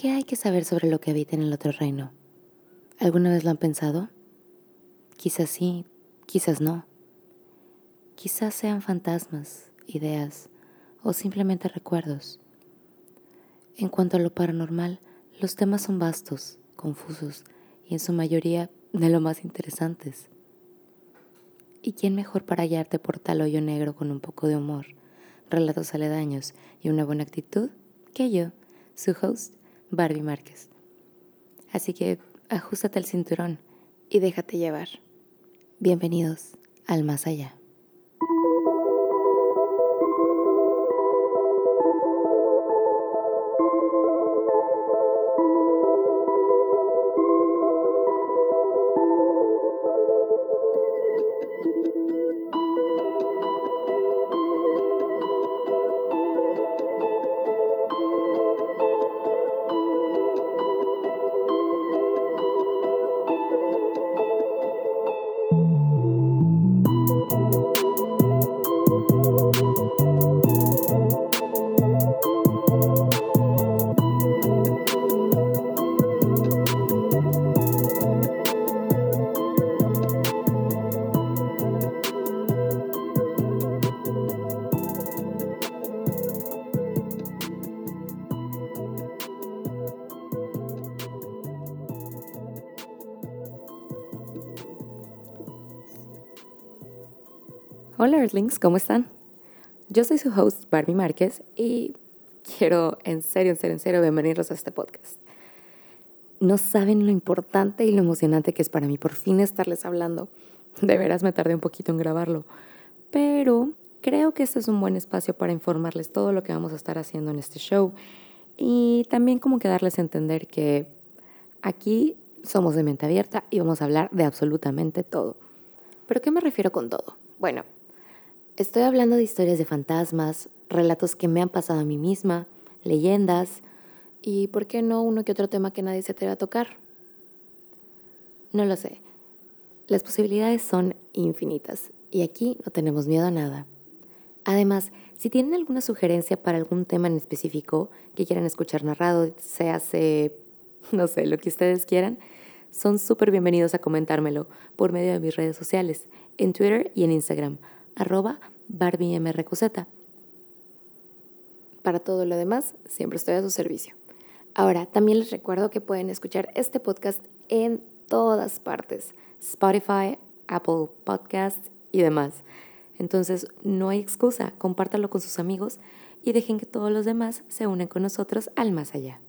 ¿Qué hay que saber sobre lo que habita en el otro reino? ¿Alguna vez lo han pensado? Quizás sí, quizás no. Quizás sean fantasmas, ideas o simplemente recuerdos. En cuanto a lo paranormal, los temas son vastos, confusos y en su mayoría de lo más interesantes. ¿Y quién mejor para hallarte por tal hoyo negro con un poco de humor, relatos aledaños y una buena actitud que yo, su host, Barbie Márquez? Así que ajustate el cinturón y déjate llevar. Bienvenidos al más allá. Hola Earthlings, ¿cómo están? Yo soy su host Barbie Márquez y quiero en serio, en serio, en serio bienvenidos a este podcast. No saben lo importante y lo emocionante que es para mí por fin estarles hablando. De veras me tardé un poquito en grabarlo, pero creo que este es un buen espacio para informarles todo lo que vamos a estar haciendo en este show y también como que darles a entender que aquí somos de mente abierta y vamos a hablar de absolutamente todo. ¿Pero qué me refiero con todo? Bueno, Estoy hablando de historias de fantasmas, relatos que me han pasado a mí misma, leyendas y, ¿por qué no, uno que otro tema que nadie se atreve a tocar? No lo sé. Las posibilidades son infinitas y aquí no tenemos miedo a nada. Además, si tienen alguna sugerencia para algún tema en específico que quieran escuchar narrado, se hace, no sé, lo que ustedes quieran, son súper bienvenidos a comentármelo por medio de mis redes sociales, en Twitter y en Instagram arroba barbiemrqz. Para todo lo demás, siempre estoy a su servicio. Ahora, también les recuerdo que pueden escuchar este podcast en todas partes, Spotify, Apple Podcasts y demás. Entonces, no hay excusa, compártalo con sus amigos y dejen que todos los demás se unan con nosotros al más allá.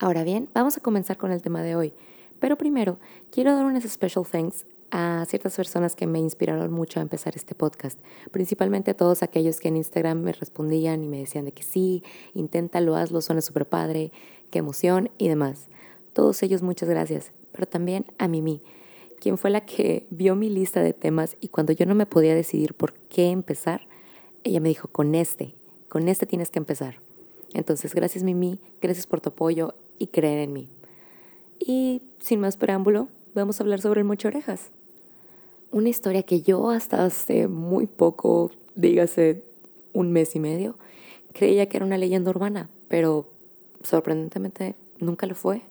Ahora bien, vamos a comenzar con el tema de hoy. Pero primero, quiero dar unas special thanks a ciertas personas que me inspiraron mucho a empezar este podcast, principalmente a todos aquellos que en Instagram me respondían y me decían de que sí, inténtalo, hazlo, suena súper padre, qué emoción y demás. Todos ellos muchas gracias, pero también a Mimi, quien fue la que vio mi lista de temas y cuando yo no me podía decidir por qué empezar, ella me dijo, con este, con este tienes que empezar. Entonces, gracias Mimi, gracias por tu apoyo y creer en mí. Y sin más preámbulo, vamos a hablar sobre el mocho orejas una historia que yo hasta hace muy poco, dígase un mes y medio, creía que era una leyenda urbana, pero sorprendentemente nunca lo fue.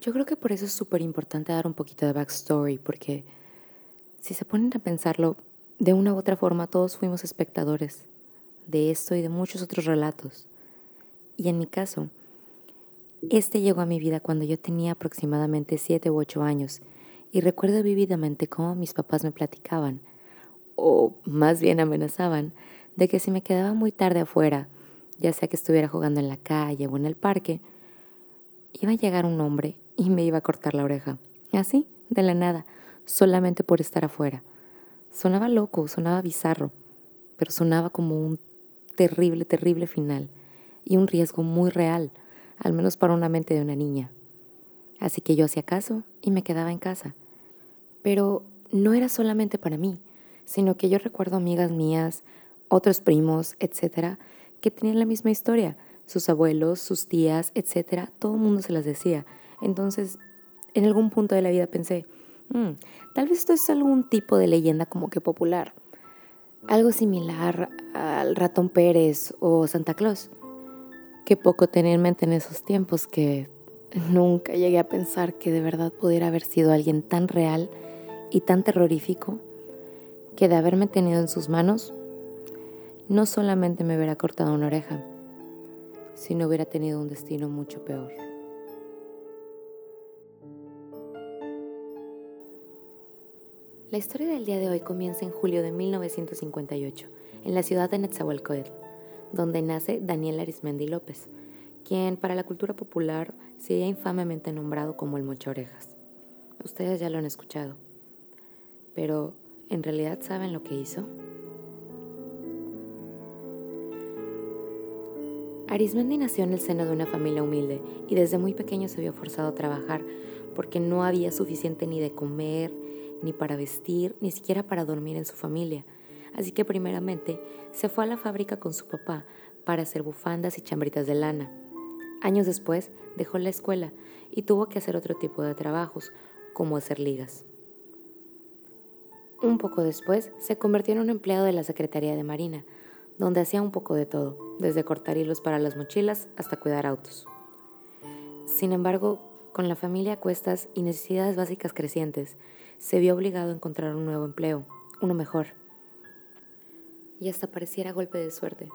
Yo creo que por eso es súper importante dar un poquito de backstory, porque si se ponen a pensarlo, de una u otra forma todos fuimos espectadores de esto y de muchos otros relatos. Y en mi caso, este llegó a mi vida cuando yo tenía aproximadamente siete u ocho años y recuerdo vividamente cómo mis papás me platicaban, o más bien amenazaban, de que si me quedaba muy tarde afuera, ya sea que estuviera jugando en la calle o en el parque, iba a llegar un hombre y me iba a cortar la oreja. Así, de la nada, solamente por estar afuera. Sonaba loco, sonaba bizarro, pero sonaba como un terrible, terrible final y un riesgo muy real, al menos para una mente de una niña. Así que yo hacía caso y me quedaba en casa. Pero no era solamente para mí, sino que yo recuerdo amigas mías, otros primos, etcétera, que tenían la misma historia. Sus abuelos, sus tías, etcétera, todo el mundo se las decía. Entonces, en algún punto de la vida pensé, mm, tal vez esto es algún tipo de leyenda como que popular. algo similar al ratón Pérez o Santa Claus. Qué poco tenía en mente en esos tiempos que nunca llegué a pensar que de verdad pudiera haber sido alguien tan real y tan terrorífico que de haberme tenido en sus manos no solamente me hubiera cortado una oreja, sino hubiera tenido un destino mucho peor. La historia del día de hoy comienza en julio de 1958, en la ciudad de Netzahualcoyotl, donde nace Daniel Arismendi López, quien para la cultura popular se ha infamemente nombrado como el Mocha Orejas. Ustedes ya lo han escuchado, pero ¿en realidad saben lo que hizo? Arismendi nació en el seno de una familia humilde y desde muy pequeño se vio forzado a trabajar porque no había suficiente ni de comer, ni para vestir, ni siquiera para dormir en su familia. Así que primeramente se fue a la fábrica con su papá para hacer bufandas y chambritas de lana. Años después dejó la escuela y tuvo que hacer otro tipo de trabajos, como hacer ligas. Un poco después se convirtió en un empleado de la Secretaría de Marina, donde hacía un poco de todo, desde cortar hilos para las mochilas hasta cuidar autos. Sin embargo, con la familia a cuestas y necesidades básicas crecientes, se vio obligado a encontrar un nuevo empleo, uno mejor. Y hasta pareciera golpe de suerte,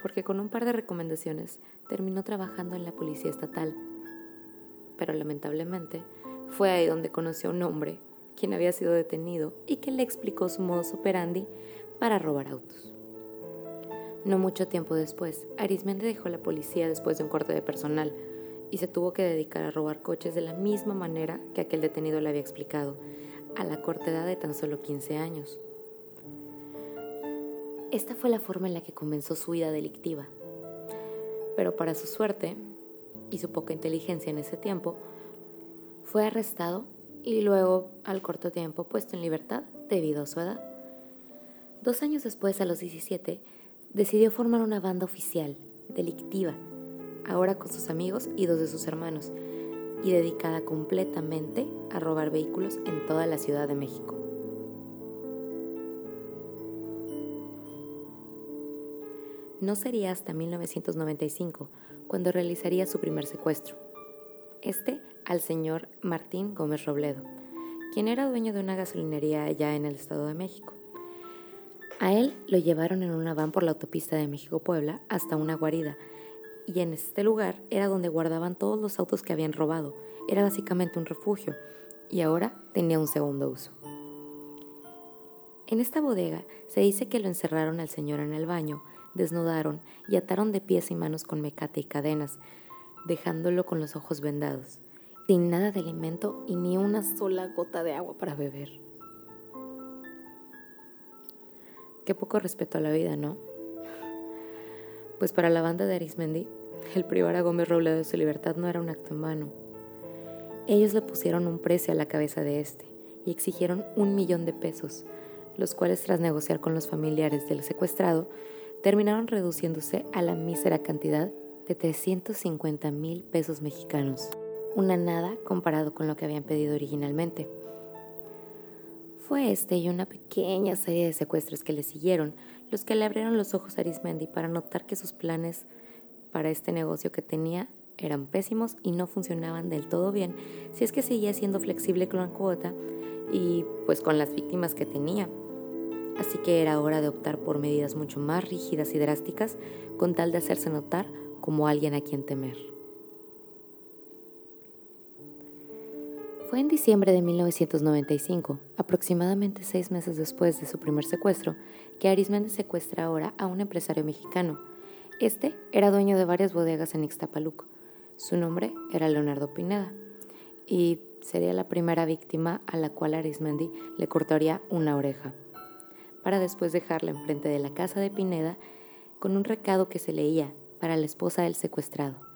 porque con un par de recomendaciones terminó trabajando en la policía estatal. Pero lamentablemente fue ahí donde conoció a un hombre, quien había sido detenido y que le explicó su modus operandi para robar autos. No mucho tiempo después, Arismendi dejó la policía después de un corte de personal y se tuvo que dedicar a robar coches de la misma manera que aquel detenido le había explicado, a la corta edad de tan solo 15 años. Esta fue la forma en la que comenzó su vida delictiva. Pero para su suerte y su poca inteligencia en ese tiempo, fue arrestado y luego, al corto tiempo, puesto en libertad debido a su edad. Dos años después, a los 17, decidió formar una banda oficial, delictiva, ahora con sus amigos y dos de sus hermanos, y dedicada completamente a robar vehículos en toda la Ciudad de México. No sería hasta 1995 cuando realizaría su primer secuestro. Este al señor Martín Gómez Robledo, quien era dueño de una gasolinería allá en el Estado de México. A él lo llevaron en una van por la autopista de México-Puebla hasta una guarida y en este lugar era donde guardaban todos los autos que habían robado. Era básicamente un refugio y ahora tenía un segundo uso. En esta bodega se dice que lo encerraron al señor en el baño, desnudaron y ataron de pies y manos con mecate y cadenas, dejándolo con los ojos vendados, sin nada de alimento y ni una sola gota de agua para beber. Qué poco respeto a la vida, ¿no? Pues para la banda de Arismendi, el privar a Gómez Robledo de su libertad no era un acto en. Ellos le pusieron un precio a la cabeza de este y exigieron un millón de pesos, los cuales tras negociar con los familiares del secuestrado, terminaron reduciéndose a la mísera cantidad de 350 mil pesos mexicanos, una nada comparado con lo que habían pedido originalmente. Fue este y una pequeña serie de secuestros que le siguieron los que le abrieron los ojos a Arismendi para notar que sus planes para este negocio que tenía eran pésimos y no funcionaban del todo bien si es que seguía siendo flexible con la cuota y pues con las víctimas que tenía. Así que era hora de optar por medidas mucho más rígidas y drásticas con tal de hacerse notar como alguien a quien temer. Fue en diciembre de 1995, aproximadamente seis meses después de su primer secuestro, que Arismendi secuestra ahora a un empresario mexicano, este era dueño de varias bodegas en Ixtapaluco. Su nombre era Leonardo Pineda y sería la primera víctima a la cual Arismendi le cortaría una oreja, para después dejarla enfrente de la casa de Pineda con un recado que se leía para la esposa del secuestrado.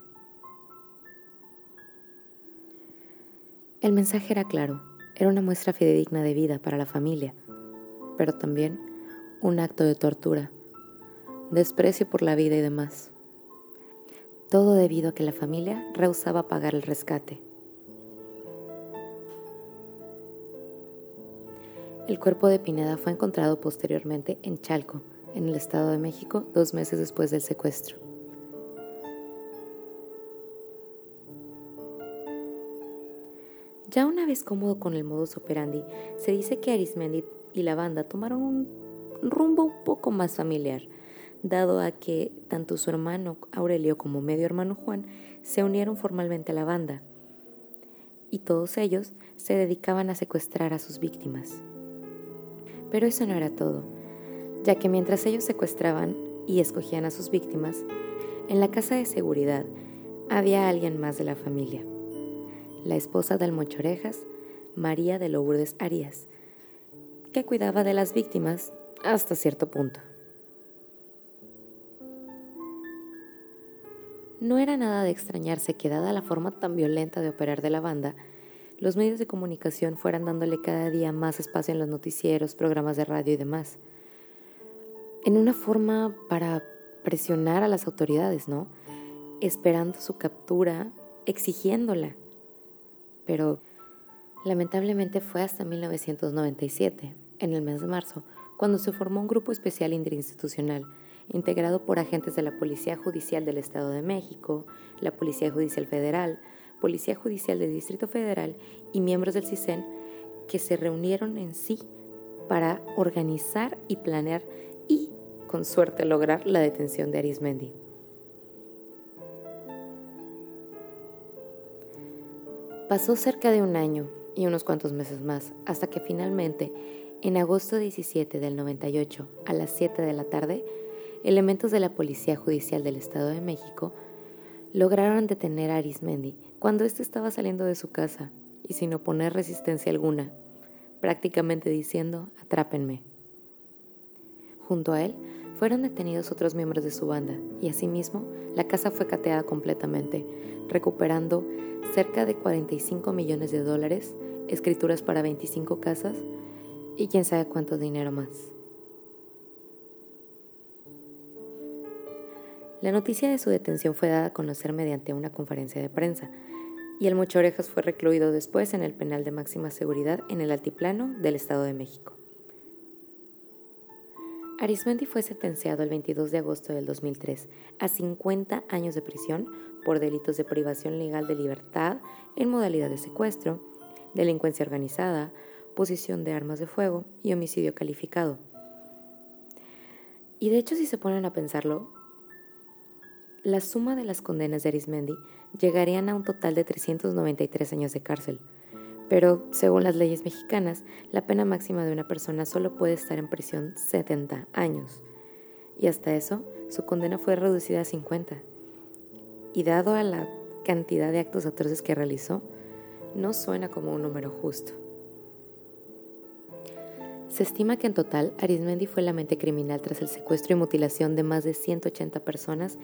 El mensaje era claro, era una muestra fidedigna de vida para la familia, pero también un acto de tortura desprecio por la vida y demás. Todo debido a que la familia rehusaba pagar el rescate. El cuerpo de Pineda fue encontrado posteriormente en Chalco, en el Estado de México, dos meses después del secuestro. Ya una vez cómodo con el modus operandi, se dice que Arismendi y la banda tomaron un rumbo un poco más familiar, dado a que tanto su hermano Aurelio como medio hermano Juan se unieron formalmente a la banda, y todos ellos se dedicaban a secuestrar a sus víctimas. Pero eso no era todo, ya que mientras ellos secuestraban y escogían a sus víctimas, en la casa de seguridad había alguien más de la familia, la esposa del Mochorejas, María de Lourdes Arias, que cuidaba de las víctimas hasta cierto punto. No era nada de extrañarse que dada la forma tan violenta de operar de la banda, los medios de comunicación fueran dándole cada día más espacio en los noticieros, programas de radio y demás. En una forma para presionar a las autoridades, ¿no? Esperando su captura, exigiéndola. Pero lamentablemente fue hasta 1997, en el mes de marzo, cuando se formó un grupo especial interinstitucional integrado por agentes de la Policía Judicial del Estado de México, la Policía Judicial Federal, Policía Judicial del Distrito Federal y miembros del CISEN que se reunieron en sí para organizar y planear y, con suerte, lograr la detención de Arismendi. Pasó cerca de un año y unos cuantos meses más hasta que finalmente en agosto 17 del 98, a las 7 de la tarde, elementos de la Policía Judicial del Estado de México lograron detener a Arismendi cuando éste estaba saliendo de su casa y sin oponer resistencia alguna, prácticamente diciendo, atrápenme. Junto a él fueron detenidos otros miembros de su banda y asimismo la casa fue cateada completamente, recuperando cerca de 45 millones de dólares, escrituras para 25 casas, y quién sabe cuánto dinero más. La noticia de su detención fue dada a conocer mediante una conferencia de prensa, y el Mucho Orejas fue recluido después en el penal de máxima seguridad en el Altiplano del Estado de México. Arismendi fue sentenciado el 22 de agosto del 2003 a 50 años de prisión por delitos de privación legal de libertad en modalidad de secuestro, delincuencia organizada, posición de armas de fuego y homicidio calificado. Y de hecho, si se ponen a pensarlo, la suma de las condenas de Arismendi llegarían a un total de 393 años de cárcel. Pero, según las leyes mexicanas, la pena máxima de una persona solo puede estar en prisión 70 años. Y hasta eso, su condena fue reducida a 50. Y dado a la cantidad de actos atroces que realizó, no suena como un número justo. Se estima que en total Arismendi fue la mente criminal tras el secuestro y mutilación de más de 180 personas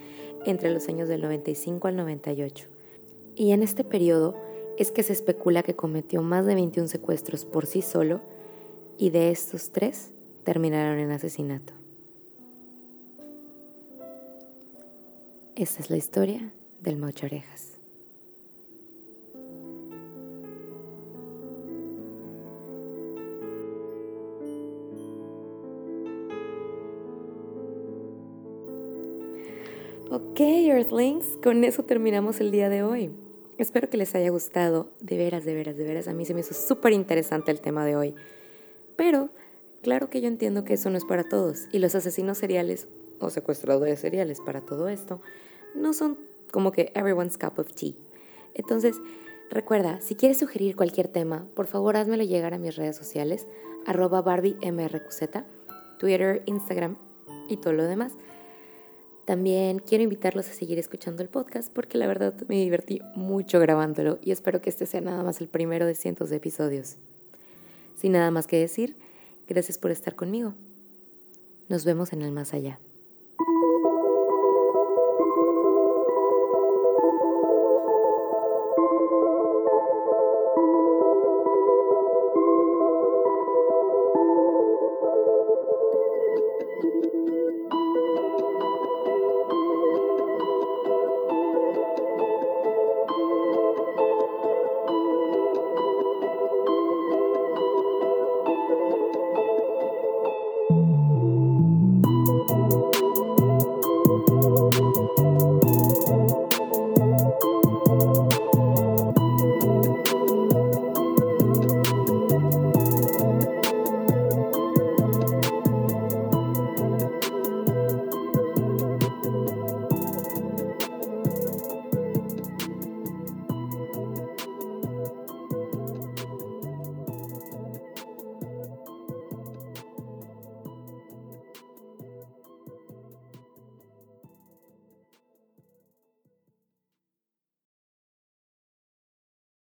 entre los años del 95 al 98. Y en este periodo es que se especula que cometió más de 21 secuestros por sí solo y de estos tres terminaron en asesinato. Esta es la historia del Mocho Orejas. Ok, Earthlings, con eso terminamos el día de hoy. Espero que les haya gustado, de veras, de veras, de veras. A mí se me hizo súper interesante el tema de hoy. Pero, claro que yo entiendo que eso no es para todos. Y los asesinos seriales o secuestradores seriales para todo esto no son como que everyone's cup of tea. Entonces, recuerda, si quieres sugerir cualquier tema, por favor házmelo llegar a mis redes sociales, arroba Twitter, Instagram y todo lo demás. También quiero invitarlos a seguir escuchando el podcast porque la verdad me divertí mucho grabándolo y espero que este sea nada más el primero de cientos de episodios. Sin nada más que decir, gracias por estar conmigo. Nos vemos en el más allá.